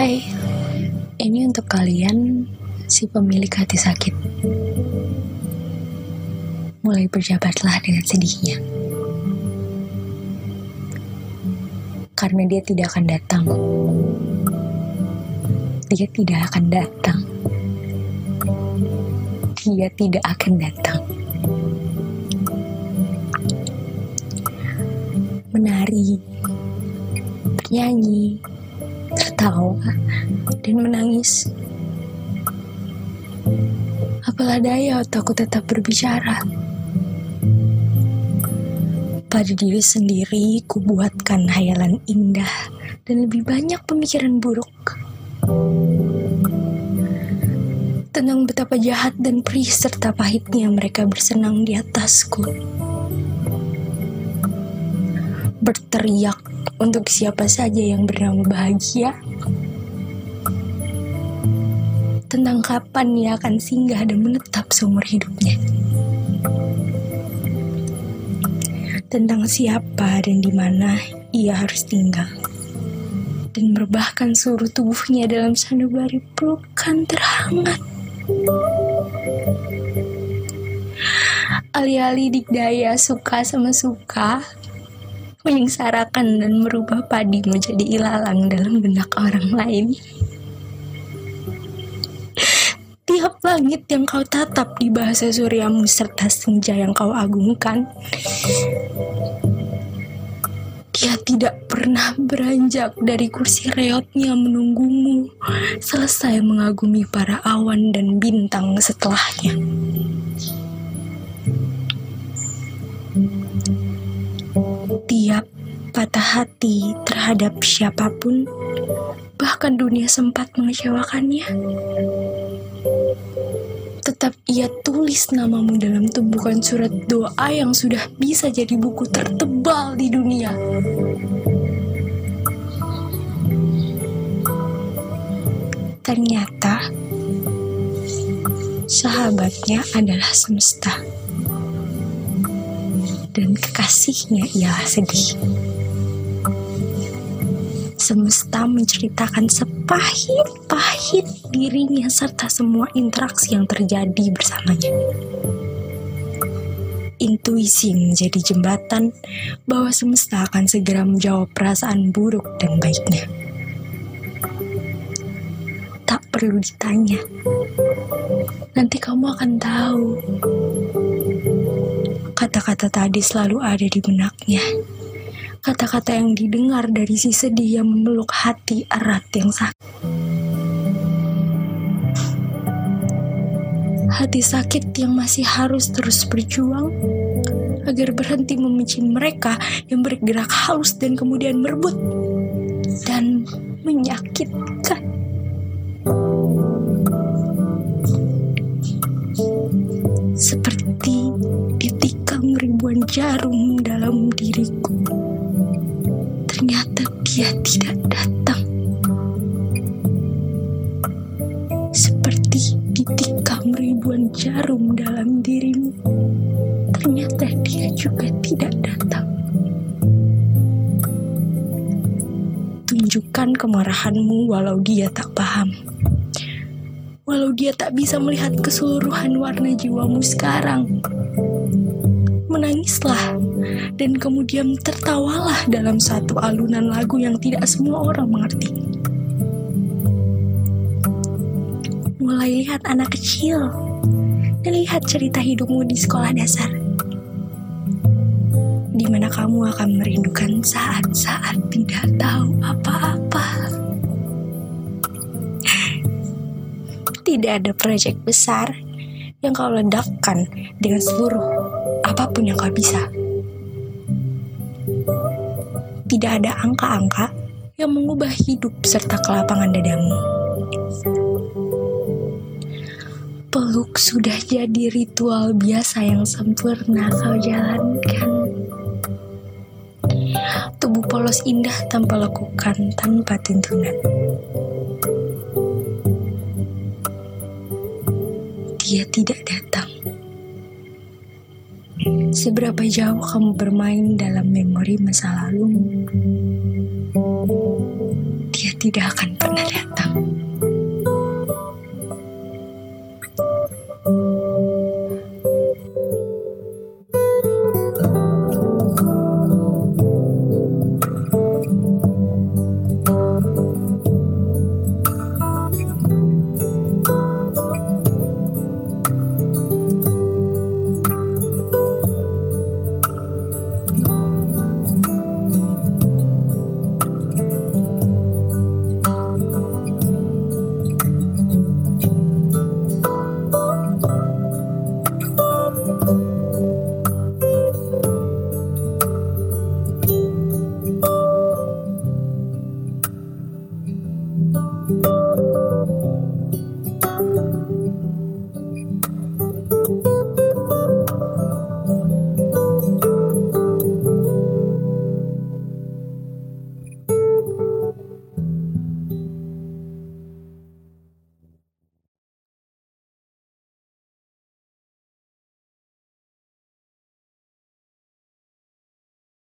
Hai, ini untuk kalian si pemilik hati sakit. Mulai berjabatlah dengan sedihnya. Karena dia tidak akan datang. Dia tidak akan datang. Dia tidak akan datang. Menari, bernyanyi, tertawa, dan menangis. Apalah daya otakku tetap berbicara. Pada diri sendiri, ku buatkan hayalan indah dan lebih banyak pemikiran buruk. Tentang betapa jahat dan perih serta pahitnya mereka bersenang di atasku. Berteriak untuk siapa saja yang bernama bahagia. Tentang kapan ia akan singgah dan menetap seumur hidupnya. Tentang siapa dan di mana ia harus tinggal. Dan merebahkan seluruh tubuhnya dalam sanubari pelukan terhangat. Alih-alih dikdaya suka sama suka, menyengsarakan dan merubah padi menjadi ilalang dalam benak orang lain. Tiap langit yang kau tatap di bahasa suryamu serta senja yang kau agungkan, dia tidak pernah beranjak dari kursi reotnya menunggumu selesai mengagumi para awan dan bintang setelahnya. Tiap patah hati terhadap siapa pun, bahkan dunia sempat mengecewakannya. Tetap ia tulis namamu dalam tumbukan surat doa yang sudah bisa jadi buku tertebal di dunia. Ternyata sahabatnya adalah semesta dan kekasihnya ialah sedih. Semesta menceritakan sepahit-pahit dirinya serta semua interaksi yang terjadi bersamanya. Intuisi menjadi jembatan bahwa semesta akan segera menjawab perasaan buruk dan baiknya. Tak perlu ditanya, nanti kamu akan tahu Kata-kata tadi selalu ada di benaknya. Kata-kata yang didengar dari si sedih yang memeluk hati erat yang sakit. Hati sakit yang masih harus terus berjuang agar berhenti membenci mereka yang bergerak halus dan kemudian merebut dan menyakitkan. Jarum dalam diriku. Ternyata dia tidak datang. Seperti ditikam ribuan jarum dalam dirimu. Ternyata dia juga tidak datang. Tunjukkan kemarahanmu walau dia tak paham walau dia tak bisa melihat keseluruhan warna jiwamu sekarang. Menangislah, dan kemudian tertawalah dalam satu alunan lagu yang tidak semua orang mengerti. Mulai lihat anak kecil, dan lihat cerita hidupmu di sekolah dasar. Di mana kamu akan merindukan saat-saat tidak tahu apa-apa. tidak ada proyek besar yang kau ledakkan dengan seluruh apa pun yang kau bisa. Tidak ada angka-angka yang mengubah hidup serta kelapangan dadamu. Peluk sudah jadi ritual biasa yang sempurna kau jalankan. Tubuh polos indah tanpa lekukan, tanpa tuntunan. dia tidak datang. Seberapa jauh kamu bermain dalam memori masa lalu? Dia tidak akan pernah datang.